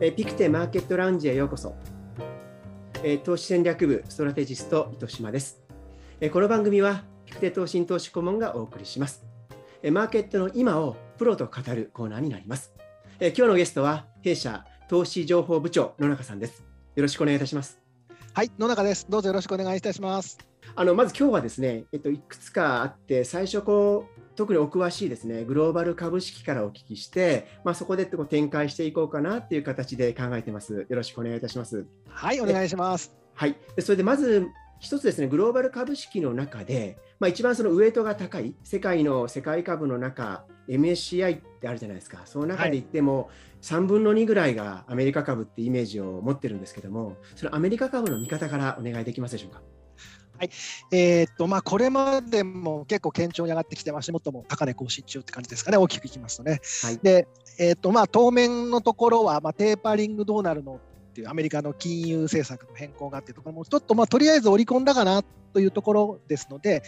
えピクテマーケットラウンジへようこそ。え投資戦略部ストラテジスト糸島です。えこの番組はピクテ投信投資顧問がお送りします。えマーケットの今をプロと語るコーナーになります。え今日のゲストは弊社投資情報部長野中さんです。よろしくお願いいたします。はい、野中です。どうぞよろしくお願いいたします。あのまず今日はですね、えっと、いくつかあって、最初こう、特にお詳しいですね、グローバル株式からお聞きして、まあ、そこでこう展開していこうかなっていう形で考えてます。よろしくお願いいたします。はい、お願いします。はい、それでまず一つですね、グローバル株式の中で、まあ、一番そのウエイトが高い、世界の世界株の中、MSCI ってあるじゃないですか、その中で言っても、3分の2ぐらいがアメリカ株ってイメージを持ってるんですけども、そのアメリカ株の見方からお願いできますでしょうか？はい、えー、っとまあ、これまでも結構堅調に上がってきて、足元も高値更新中って感じですかね、大きくいきますとね。はい、で、えー、っとまあ、当面のところは、まあ、テーパリングどうなるのっていうアメリカの金融政策の変更がってところも、ちょっとまあとりあえず織り込んだかなというところですので、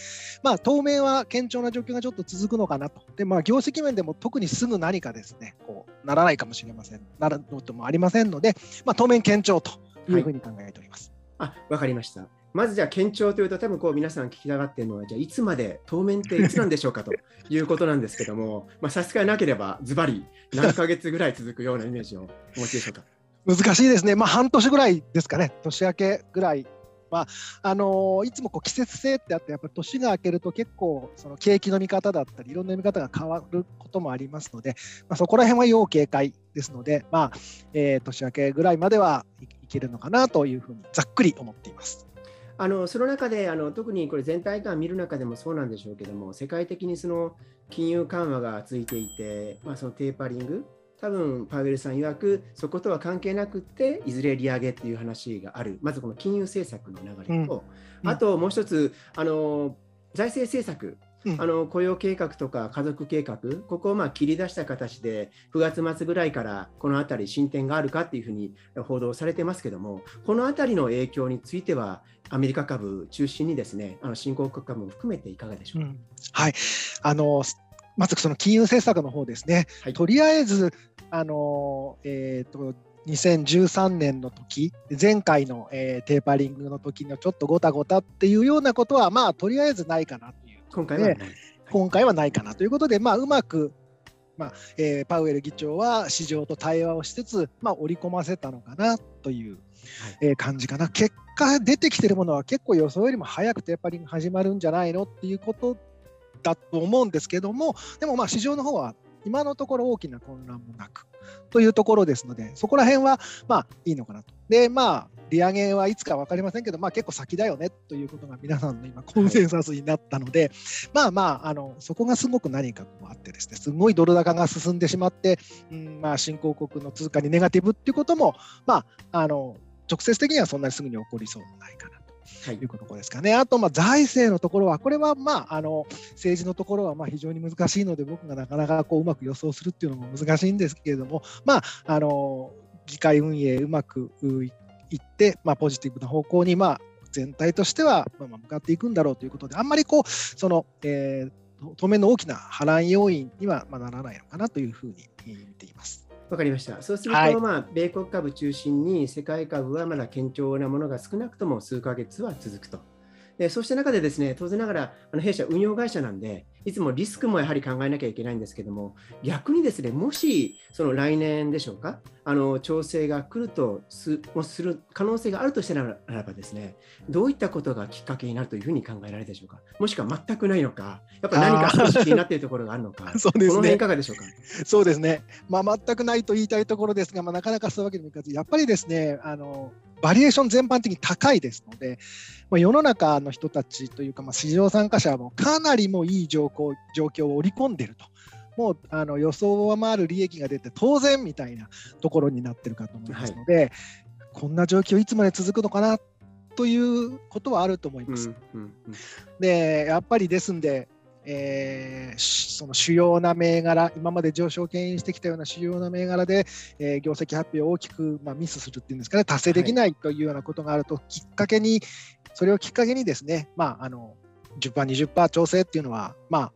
まあ、当面は堅調な状況がちょっと続くのかなと。で、まあ、業績面でも特にすぐ何かですね、こうならないかもしれません、なることもありませんので、まあ、当面堅調というふうに考えております。はい、あ、わかりました。まずじゃあ、堅調というと、多分こう皆さん聞きたがっているのは、じゃあ、いつまで、当面っていつなんでしょうかと いうことなんですけども、差し支えなければ、ズバリ、何ヶ月ぐらい続くようなイメージをお持ちでしょうか？難しいですね、まあ、半年ぐらいですかね、年明けぐらいは、あのー、いつもこう季節性ってあって、やっぱり年が明けると結構、その景気の見方だったり、いろんな見方が変わることもありますので、まあ、そこら辺は要警戒ですので、まあえー、年明けぐらいまではいけるのかなというふうに、ざっくり思っています。あのその中であの特にこれ全体感見る中でもそうなんでしょうけども世界的にその金融緩和がついていて、まあ、そのテーパリング多分パウエルさん曰くそことは関係なくっていずれ利上げっていう話がある。まずこの金融政策の流れと、うん、あともう一つあの財政政策。あの雇用計画とか家族計画、ここをまあ切り出した形で、9月末ぐらいからこのあたり進展があるかっていうふうに報道されてますけども、このあたりの影響については、アメリカ株中心にですね、あの新興国株も含めていかがでしょうか？うん、はい。あのまずその金融政策の方ですね、はい、とりあえず、あのえーと、2013年の時前回の、えー、テーパリングの時のちょっとごたごたっていうようなことは、まあ、とりあえずないかなという。今回はない、今回はないかなということで、まあ、うまく、まあえー、パウエル議長は市場と対話をしつつ、まあ、織り込ませたのかなという、はい、えー、感じかな。結果、出てきてるものは結構予想よりも早くテーパリング始まるんじゃないのっていうことだと思うんですけども、でもまあ市場の方は今のところ大きな混乱もなくというところですので、そこら辺はまあいいのかなと。で、まあ、利上げはいつか分かりませんけど、まあ、結構先だよねということが皆さんの今、コンセンサスになったので、まあまあ、あのそこがすごく何かこうあってですね、すごいドル高が進んでしまって、うんまあ、新興国の通貨にネガティブっていうことも、まあ、あの直接的にはそんなにすぐに起こりそうもないかなということですかね。はい、あと、まあ、財政のところは、これは、まあ、あの政治のところはまあ非常に難しいので、僕がなかなかこううまく予想するっていうのも難しいんですけれども、まあ、あの議会運営うまくいって、まあ、ポジティブな方向に、まあ、全体としては、まあ、向かっていくんだろうということで、あんまりこう、その、えー、当面の大きな波乱要因には、まあ、ならないのかなというふうに見ています。わかりました。そうすると、はい、まあ、米国株中心に世界株はまだ堅調なものが少なくとも数ヶ月は続くと。でそうした中でですね、当然ながらあの弊社運用会社なんで、いつもリスクもやはり考えなきゃいけないんですけども、逆にですね、もしその来年でしょうか、あの調整が来るとすもする可能性があるとしたならばですね、どういったことがきっかけになるというふうに考えられるでしょうか、もしくは全くないのか、やっぱ何か少し気になっているところがあるのか、そうですね、この辺いかがでしょうか？そうですね、まあ、全くないと言いたいところですが、まあ、なかなかそういうわけにもいかず、やっぱりですね、あのバリエーション全般的に高いですので、まあ、世の中の人たちというか、まあ、市場参加者はもかなりもいい状況状況を織り込んでいると。もうあの予想を上回る利益が出て当然みたいなところになってるかと思いますので、はい、こんな状況いつまで続くのかなということはあると思います。うんうんうん、でやっぱりですんでえー、その主要な銘柄、今まで上昇を牽引してきたような主要な銘柄で、えー、業績発表を大きく、まあ、ミスするっていうんですかね、達成できないというようなことがあると、きっかけに、それをきっかけにですね、まあ、あの10%、20%調整っていうのは、まあ、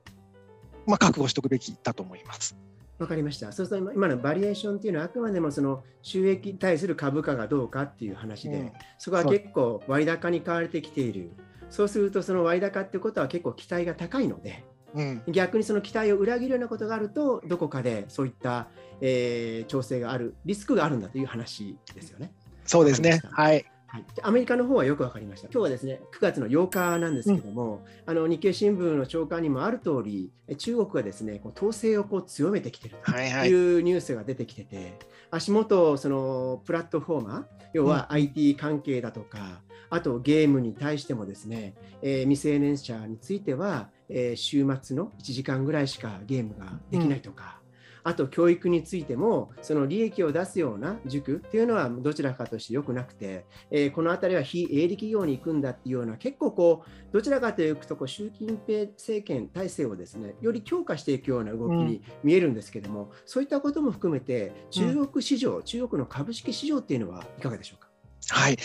まあ、覚悟しておくべきだと思います。わかりました。そうすると今のバリエーションっていうのはあくまでもその収益に対する株価がどうかっていう話で、うん、そこは結構割高に買われてきている。そうするとその割高ってことは結構期待が高いので、うん、逆にその期待を裏切るようなことがあるとどこかでそういった、えー、調整があるリスクがあるんだという話ですよね。そうですね。はい。はい、アメリカの方はよく分かりました。今日はですね、9月の8日なんですけども、うん、あの日経新聞の長官にもある通り、中国がですね、こう統制をこう強めてきているというニュースが出てきてて、はいはい、足元、そのプラットフォーマー、要は IT 関係だとか、うん、あとゲームに対してもですね、えー、未成年者については、えー、週末の1時間ぐらいしかゲームができないとか、あと教育についてもその利益を出すような塾っていうのはどちらかとして良くなくて、えー、この辺りは非営利企業に行くんだっていうような結構こうどちらかというとこう習近平政権体制をですねより強化していくような動きに見えるんですけども、うん、そういったことも含めて中国市場、うん、中国の株式市場っていうのはいかがでしょうか？はい、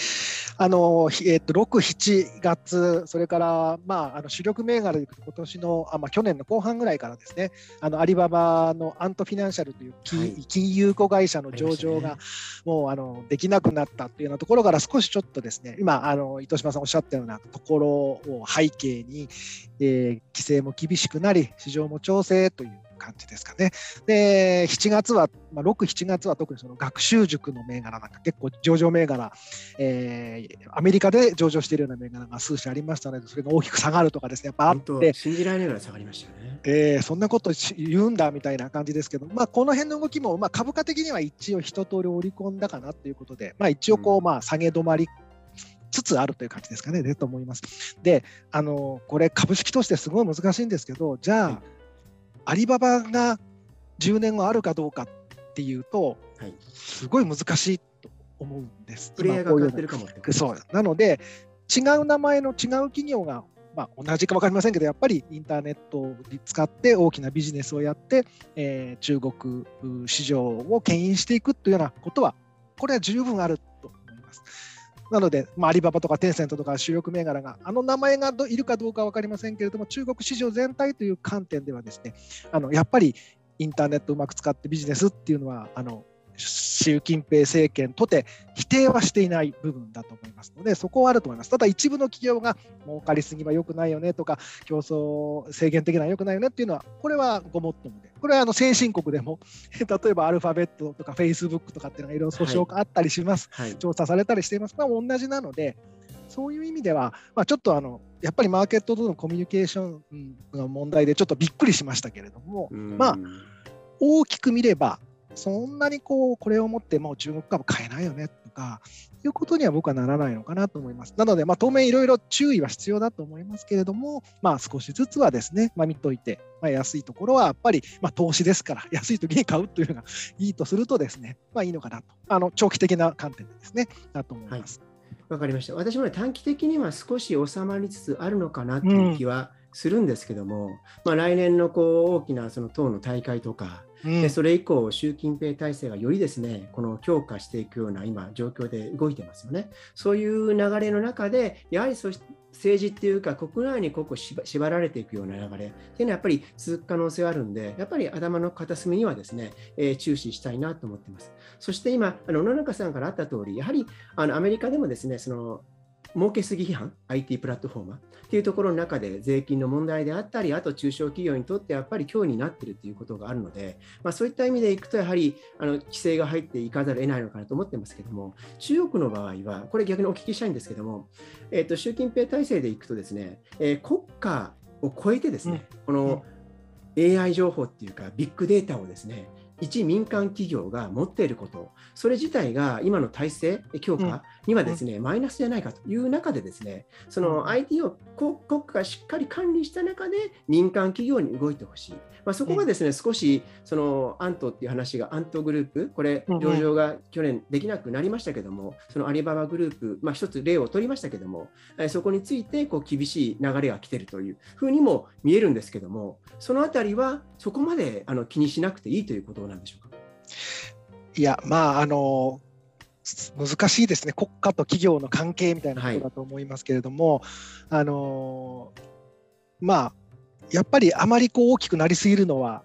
あのえー、と6、7月、それから、まあ、あの主力銘柄で今年のあ、まあ、去年の後半ぐらいからですね、あのアリババのアントフィナンシャルという金はい、金融子会社の上場が、もうあのできなくなったというようなところから少しちょっとですね、今、あの糸島さんおっしゃったようなところを背景に、えー、規制も厳しくなり、市場も調整という感じですかね。で、7月は、まあ、6、7月は特にその学習塾の銘柄なんか結構上場銘柄、えー、アメリカで上場しているような銘柄が数社ありましたので、それが大きく下がるとかですね、やっぱあって、信じられないぐらい下がりましたよね。えー、そんなこと言うんだみたいな感じですけど、まあ、この辺の動きも、まあ、株価的には一応一通り織り込んだかなということで、まあ、一応こう、まあ、下げ止まりつつあるという感じですかね、ねと思います。で、あのこれ、株式としてすごい難しいんですけど、じゃあ、アリババが10年後あるかどうかっていうと、はい、すごい難しいと思うんです。プレイヤーが変わってるかもってそうなので違う名前の違う企業が、まあ、同じか分かりませんけどやっぱりインターネットを使って大きなビジネスをやって、えー、中国市場を牽引していくというようなことはこれは十分あると思います。なので、まあ、アリババとかテンセントとか主力銘柄が、あの名前がいるかどうか分かりませんけれども、中国市場全体という観点ではですね、あのやっぱりインターネットをうまく使ってビジネスっていうのは、あの習近平政権とて否定はしていない部分だと思いますので、そこはあると思います。ただ、一部の企業が儲かりすぎは良くないよねとか、競争制限的な良くないよねっていうのは、これはごもっともで、これはあの先進国でも、例えばアルファベットとかフェイスブックとかっていうのがいろいろ訴訟があったりします、はいはい、調査されたりしています。まあ、同じなので、そういう意味では、まあ、ちょっとあのやっぱりマーケットとのコミュニケーションの問題でちょっとびっくりしましたけれども、まあ、大きく見れば、そんなにこうこれをもってもう中国株買えないよねとかいうことには僕はならないのかなと思います。なので、まあ、当面いろいろ注意は必要だと思いますけれども、まあ、少しずつはですね、まあ、見といて、まあ、安いところはやっぱり、まあ、投資ですから、安い時に買うというのがいいとするとですね、まあ、いいのかなと、あの長期的な観点でですね、だと思います。わ、はい、かりました。私も、ね、短期的には少し収まりつつあるのかなという気はするんですけども、うん、まあ、来年のこう大きなその党の大会とか、でそれ以降、習近平体制がよりですねこの強化していくような今、状況で動いてますよね。そういう流れの中で、やはりそ政治っていうか、国内にここ縛られていくような流れっていうのはやっぱり続く可能性があるんで、やっぱり頭の片隅にはですね、えー、注視したいなと思ってます。そして今、あの野中さんからあった通り、やはりあのアメリカでもですね、その儲けすぎ批判、IT プラットフォーマーっていうところの中で税金の問題であったり、あと中小企業にとってやっぱり脅威になっているということがあるので、まあ、そういった意味でいくと、やはりあの規制が入っていかざるを得ないのかなと思ってますけども、中国の場合は、これ逆にお聞きしたいんですけども、えー、と習近平体制でいくとですね、えー、国家を超えてですね、うん、この AI 情報っていうか、ビッグデータをですね、一民間企業が持っていること、それ自体が今の体制強化にはですね、うん、マイナスじゃないかという中でですね、その IT を国家がしっかり管理した中で民間企業に動いてほしい。まあ、そこがですね、少しそのアントっていう話がアントグループ、これ上場が去年できなくなりましたけども、そのアリババグループ、まあ、一つ例を取りましたけども、そこについてこう厳しい流れが来ているというふうにも見えるんですけども、そのあたりはそこまであの気にしなくていいということなんでしょうか？いや、まあ、あの、難しいですね、国家と企業の関係みたいなことだと思いますけれども、はい、あのまあ、やっぱりあまりこう大きくなりすぎるのは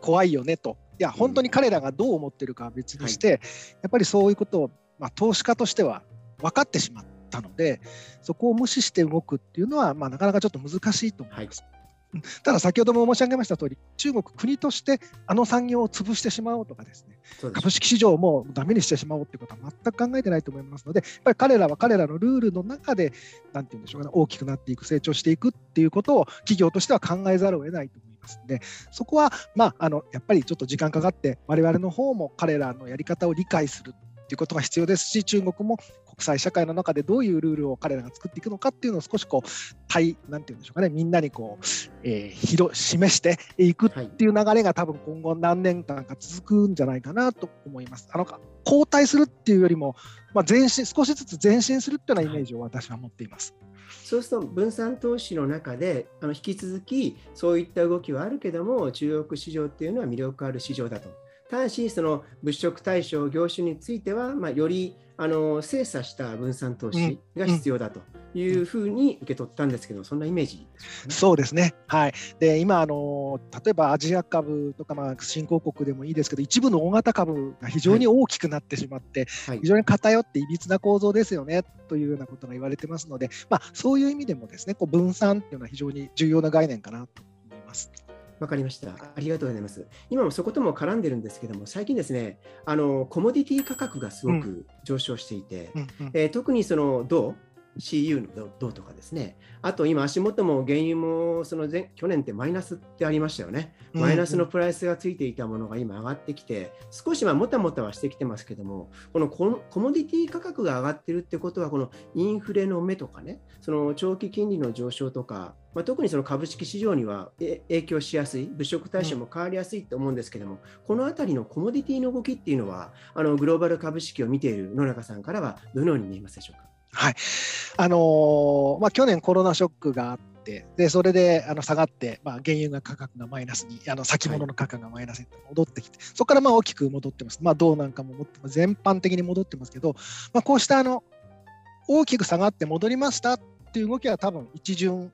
怖いよねと。や、本当に彼らがどう思ってるかは別にして、はい、やっぱりそういうことを、まあ、投資家としては分かってしまったので、そこを無視して動くっていうのは、まあ、なかなかちょっと難しいと思います。はい ただ先ほども申し上げました通り、中国、国としてあの産業を潰してしまおうとかですね、株式市場もダメにしてしまおうということは全く考えてないと思いますので、やっぱり彼らは彼らのルールの中で、なんていうんでしょうかね、大きくなっていく、成長していくっていうことを企業としては考えざるを得ないと思いますので、そこは、まあ、あのやっぱりちょっと時間かかって、我々の方も彼らのやり方を理解するっていうことが必要ですし、中国も国際社会の中でどういうルールを彼らが作っていくのかっていうのを少しこう対なんていうんでしょうかねみんなにこう、えー、広示していくっていう流れが多分今後何年間か続くんじゃないかなと思います。あの後退するっていうよりも、まあ、前進少しずつ前進するっていうようなイメージを私は持っています。そうすると分散投資の中であの引き続きそういった動きはあるけども中国市場っていうのは魅力ある市場だと。ただしその物色対象業種については、まあ、よりあの精査した分散投資が必要だというふうに受け取ったんですけど、そんなイメージ、ね、そうですね、はい、で今あの、例えばアジア株とか、まあ、新興国でもいいですけど、一部の大型株が非常に大きくなってしまって、はい、非常に偏っていびつな構造ですよねというようなことが言われてますので、まあ、そういう意味でもですねこう分散っていうのは非常に重要な概念かなと思います。わかりました。ありがとうございます。今もそことも絡んでるんですけども、最近ですね、あのコモディティ価格がすごく上昇していて、うんうん、えー、特にその銅、CU の銅とかですね、あと今、足元も原油もその前去年ってマイナスってありましたよね、マイナスのプライスがついていたものが今上がってきて、少しまもたもたはしてきてますけども、このコモディティ価格が上がってるってことは、このインフレの目とかね、その長期金利の上昇とか、まあ、特にその株式市場には影響しやすい、物色対象も変わりやすいと思うんですけども、このあたりのコモディティの動きっていうのは、あのグローバル株式を見ている野中さんからは、どのように見えますでしょうか？はい。あのー、まあ、去年コロナショックがあってでそれであの下がって、まあ、原油が価格がマイナスにあの先物の価格がマイナスに戻ってきて、はい、そこからまあ大きく戻ってます、まあ、銅なんかも全般的に戻ってますけど、まあ、こうしたあの大きく下がって戻りましたっていう動きは多分一巡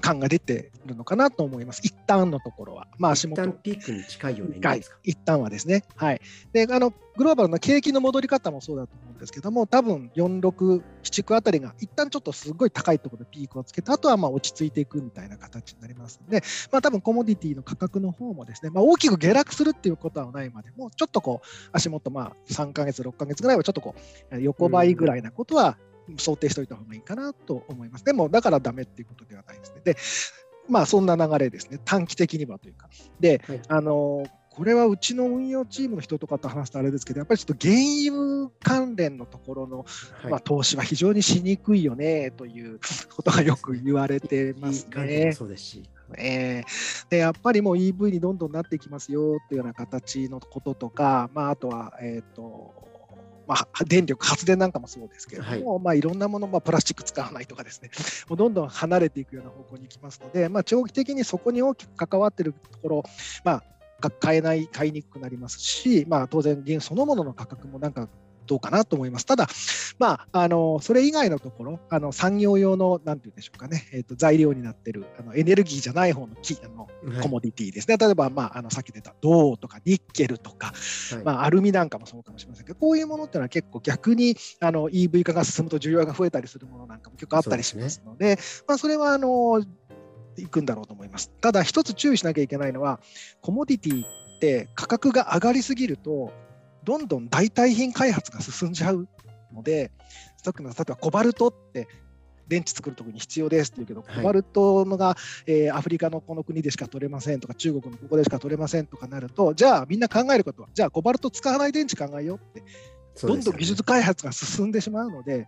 感が出てるのかなと思います。一旦のところは。まあ、足元。一旦ピークに近いようなですか。一旦はですね。はい。で、あの、グローバルの景気の戻り方もそうだと思うんですけども、多分4、6、7、9あたりが一旦ちょっとすごい高いところでピークをつけた後はまあ落ち着いていくみたいな形になりますので、まあ多分コモディティの価格の方もですね、まあ大きく下落するっていうことはないまでも、ちょっとこう、足元まあ3ヶ月、6ヶ月ぐらいはちょっとこう、横ばいぐらいなことは想定しておいた方がいいかなと思います。でも、だからダメっていうことではないですね。で、まあ、そんな流れですね、短期的にはというか。で、はい、あのこれはうちの運用チームの人とかと話すとあれですけど、やっぱりちょっと原油関連のところの、はい、まあ、投資は非常にしにくいよねということがよく言われてますね。そうですし。えー、でやっぱりもう EV にどんどんなっていきますよっていうような形のこととか、まあ、あとは、えっ、ー、とまあ、電力、発電なんかもそうですけれども、はい。まあ、いろんなもの、まあ、プラスチック使わないとかですね、もうどんどん離れていくような方向に行きますので、まあ、長期的にそこに大きく関わっているところ、まあ、買えない、買いにくくなりますし、まあ、当然、原そのものの価格もなんかどうかなと思います。ただ、まあ、あのそれ以外のところ、あの産業用の、なんていうんでしょうかね、えーと、材料になってるあのエネルギーじゃない方の木あの、コモディティですね。例えば、まあ、あのさっき出た銅とかニッケルとか、はい、まあ、アルミなんかもそうかもしれませんけど、こういうものっていうのは結構逆にあの EV 化が進むと需要が増えたりするものなんかも結構あったりしますので、でね、まあ、それはあのいくんだろうと思います。ただ、一つ注意しなきゃいけないのは、コモディティって価格が上がりすぎると、どんどん代替品開発が進んじゃうので、さっきの例えばコバルトって電池作るときに必要ですって言うけど、はい、コバルトのが、えー、アフリカのこの国でしか取れませんとか、中国のここでしか取れませんとかなると、じゃあみんな考えることは、じゃあコバルト使わない電池考えようって、どんどん技術開発が進んでしまうので、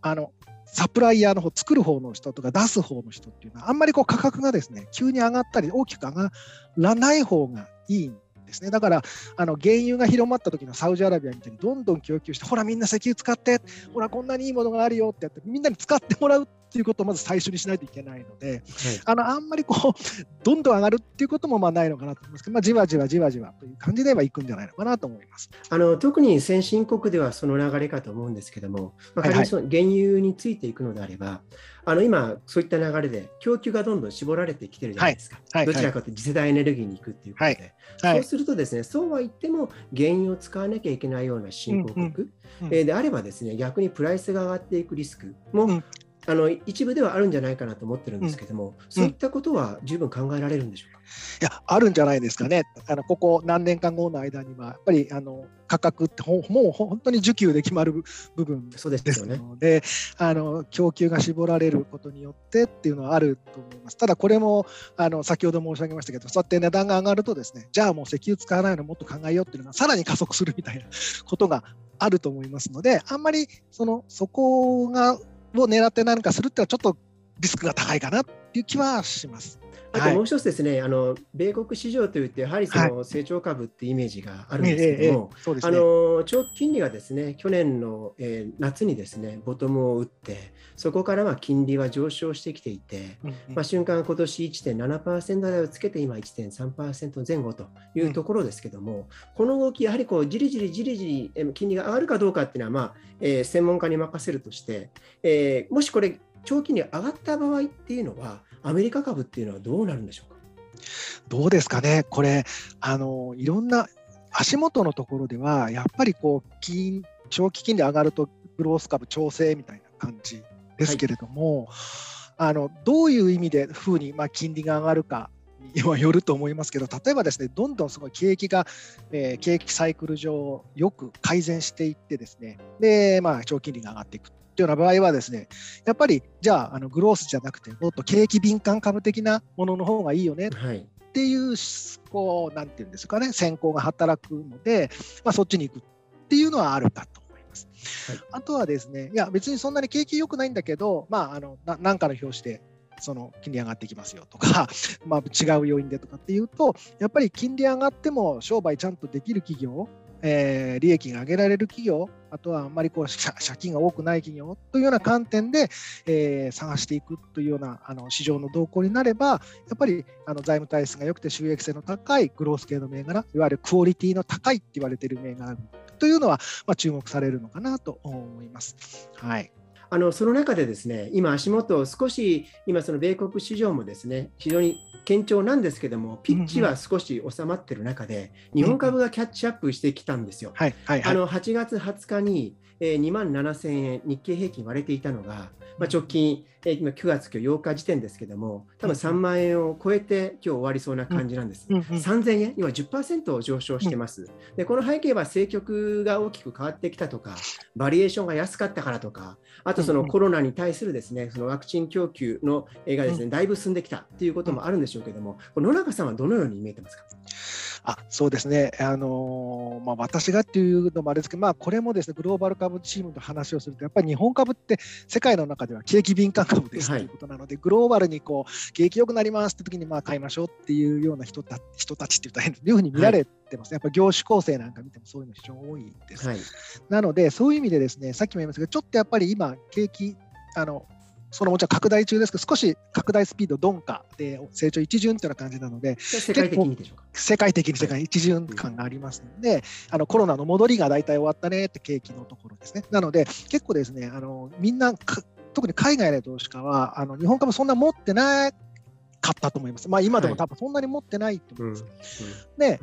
あのサプライヤーの方作る方の人とか出す方の人っていうのはあんまりこう価格がですね急に上がったり大きく上がらない方がいいんですね。だから、あの原油が広まった時のサウジアラビアみたいにどんどん供給して、ほらみんな石油使って、ほらこんなにいいものがあるよってやって、みんなに使ってもらうっっていうことをまず最初にしないといけないので、はい、あのあんまりこうどんどん上がるっていうこともまあないのかなと思いますけど、まあ、じわじわじわじわという感じではいくんじゃないのかなと思います。あの特に先進国ではその流れかと思うんですけども、まあ、仮にその原油についていくのであれば、はいはい、あの今、そういった流れで供給がどんどん絞られてきてるじゃないですか、はい。はい、どちらかというと次世代エネルギーに行くっていうことで、そうするとですね、そうは言っても原油を使わなきゃいけないような新興国、うん。うん、えー、であればですね、逆にプライスが上がっていくリスクも、あの一部ではあるんじゃないかなと思ってるんですけども、うん、そういったことは十分考えられるんでしょうか、いやあるんじゃないですかね、あのここ何年間後の間には、やっぱりあの価格ってほもう本当に需給で決まる部分ですので、ね、あの供給が絞られることによってっていうのはあると思います。ただこれもあの先ほど申し上げましたけど、そうやって値段が上がるとですね、じゃあもう石油使わないのもっと考えようっていうのがさらに加速するみたいなことがあると思いますので、あんまりそのそこがを狙って何かするってのはちょっとリスクが高いかなっていう気はします。あともう一つですね、はい、あの米国市場といって、やはりその成長株ってイメージがあるんですけども、あの長期金利がですね去年の、えー、夏にですねボトムを打って、そこからは金利は上昇してきていて、うんうん、まあ、瞬間、今年1.7%台をつけて、今1.3%前後というところですけども、うん、この動き、やはりこうじりじりじりじり金利が上がるかどうかっていうのは、まあえー、専門家に任せるとして、えー、もしこれ、長期に上がった場合っていうのは、アメリカ株っていうのはどうなるんでしょうか？どうですかね、これ、あのいろんな足元のところでは、やっぱりこう金長期金利上がると、グロース株調整みたいな感じですけれども、はい、あのどういう意味で風に、まあ、金利が上がるかにはよると思いますけど、例えばですね、どんどんすごい景気が、えー、景気サイクル上、よく改善していって、ですね、で、まあ、長期金利が上がっていくというような場合はですね、やっぱりじゃああのグロースじゃなくて、もっと景気敏感株的なものの方がいいよねっていう、はい、こう、なんていうんですかね、先行が働くので、まあ、そっちに行くっていうのはあるかと思います。はい、あとはですね、いや、別にそんなに景気良くないんだけど、まあ、あのなんかの表紙で、その金利上がってきますよとか、まあ、違う要因でとかっていうと、やっぱり金利上がっても商売ちゃんとできる企業えー、利益が上げられる企業、あとはあんまりこう 借金が多くない企業というような観点で、えー、探していくというようなあの市場の動向になれば、やっぱりあの財務体質が良くて収益性の高いグロース系の銘柄、いわゆるクオリティの高いって言われている銘柄というのは、まあ、注目されるのかなと思います。はいあのその中でですね、今、足元、少し今、その米国市場もですね、非常に堅調なんですけども、ピッチは少し収まってる中で、日本株がキャッチアップしてきたんですよ。あの8月20日に、えー、2万7000円、日経平均割れていたのが、まあ、直近、えー、今9月今日8日時点ですけども、多分3万円を超えて今日終わりそうな感じなんです。3000円、今10%上昇してます。で、この背景は政局が大きく変わってきたとか、バリエーションが安かったからとか、あとそのコロナに対するですね、そのワクチン供給のがですね、だいぶ進んできたっていうこともあるんでしょうけども、野中さんはどのように見えてますか？あそうですね、あのー、まあ、私がっていうのもあれですけど、まあ、これもですねグローバル株チームと話をすると、やっぱり日本株って世界の中では景気敏感株ですということなので、グローバルにこう景気良くなりますって時にまあ買いましょうっていうような人た人たちって言ったら変いうふうに見られてます、ね、やっぱ業種構成なんか見てもそういうの非常に多いです。はい、なので、そういう意味でですね、さっきも言いましたけど、ちょっとやっぱり今、景気あのそのもちろん拡大中ですけど、少し拡大スピード鈍化で成長一巡というような感じなので、世界的にでしょうか？世界的に世界一巡感がありますので、うん、あのコロナの戻りが大体終わったねって景気のところですね。なので、結構ですね、あのみんな、特に海外の投資家は、あの日本株そんな持ってなかったと思います。まあ、今でも多分そんなに持ってないと思います。はいで、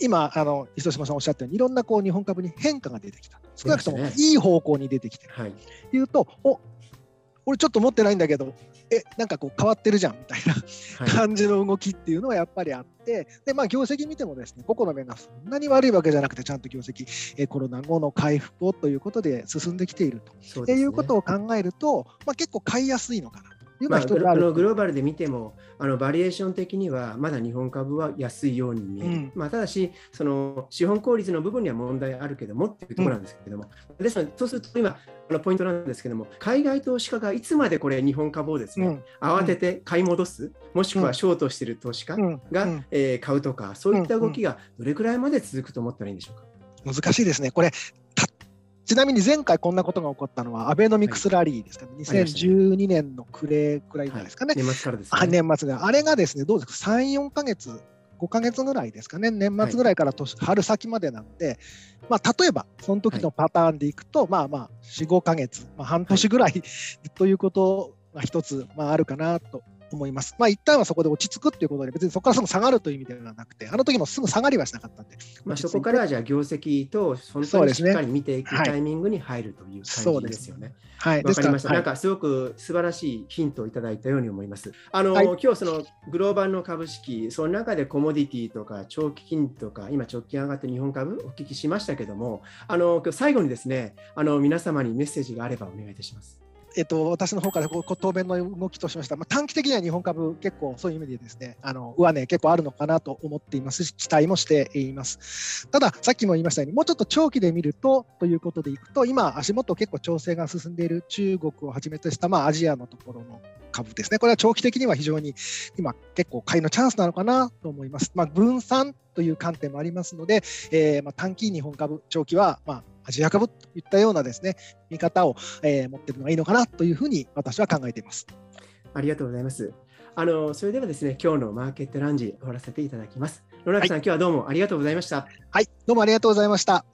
今、あの磯島さんおっしゃったように、いろんなこう日本株に変化が出てきた。少なくともいい方向に出てきてる。はい、いうと、お俺ちょっと持ってないんだけど、え、なんかこう変わってるじゃんみたいな感じの動きっていうのはやっぱりあって、で、まあ業績見てもですね、個々の面がそんなに悪いわけじゃなくて、ちゃんと業績、えコロナ後の回復をということで進んできていると、ね、いうことを考えると、まあ結構買いやすいのかないうのは一つある、グローバルで見てもあのバリエーション的にはまだ日本株は安いように見える、うん、まあ、ただしその資本効率の部分には問題あるけどもっていうところなんですけれども、うん、ですのでそうすると今あのポイントなんですけども海外投資家がいつまでこれ日本株をですね、うん、慌てて買い戻すもしくはショートしている投資家が、えー、買うとかそういった動きがどれくらいまで続くと思ったらいいんでしょうか？難しいですね。これじちなみに前回こんなことが起こったのは、アベノミクスラリーですかね、はい、2012年の暮れくらいですかね。はい、年末からですね。年末が。あれがですね、どうですか、3、4か月、5か月ぐらいですかね、年末ぐらいから年、はい、春先までなんで、まあ、例えば、その時のパターンでいくと、まあまあ、4、5か月、まあ、半年ぐらい、ということが一つ、まあ、あるかなと思います。まあ一旦はそこで落ち着くっていうことで、別にそこからすぐ下がるという意味ではなくて、あの時もすぐ下がりはしなかったんで。まあ、そこからじゃあ業績と本当にしっかり見ていくタイミングに入るという感じですよね。はい、わ、かりました。なんかすごく素晴らしいヒントをいただいたように思います。あの、はい、今日そのグローバルの株式、その中でコモディティとか長期金とか、今直近上がって日本株お聞きしましたけども、あの今日最後にですね、あの皆様にメッセージがあればお願いいたします。えっと、私の方から答弁の動きとしました、まあ、短期的には日本株、結構そういう意味でですね、あの上値、結構あるのかなと思っていますし、期待もしています。ただ、さっきも言いましたように、もうちょっと長期で見るとということでいくと、今、足元結構調整が進んでいる中国をはじめとした、まあ、アジアのところの株ですね、これは長期的には非常に今、結構買いのチャンスなのかなと思います。まあ、分散という観点もありますので、えー、まあ短期日本株、長期はまあアジア株といったようなですね見方を、えー、持っているのがいいのかなというふうに私は考えています。ありがとうございます。あのそれではですね今日のマーケットランジ終わらせていただきます。野中さん、はい、今日はどうもありがとうございました。はい、どうもありがとうございました。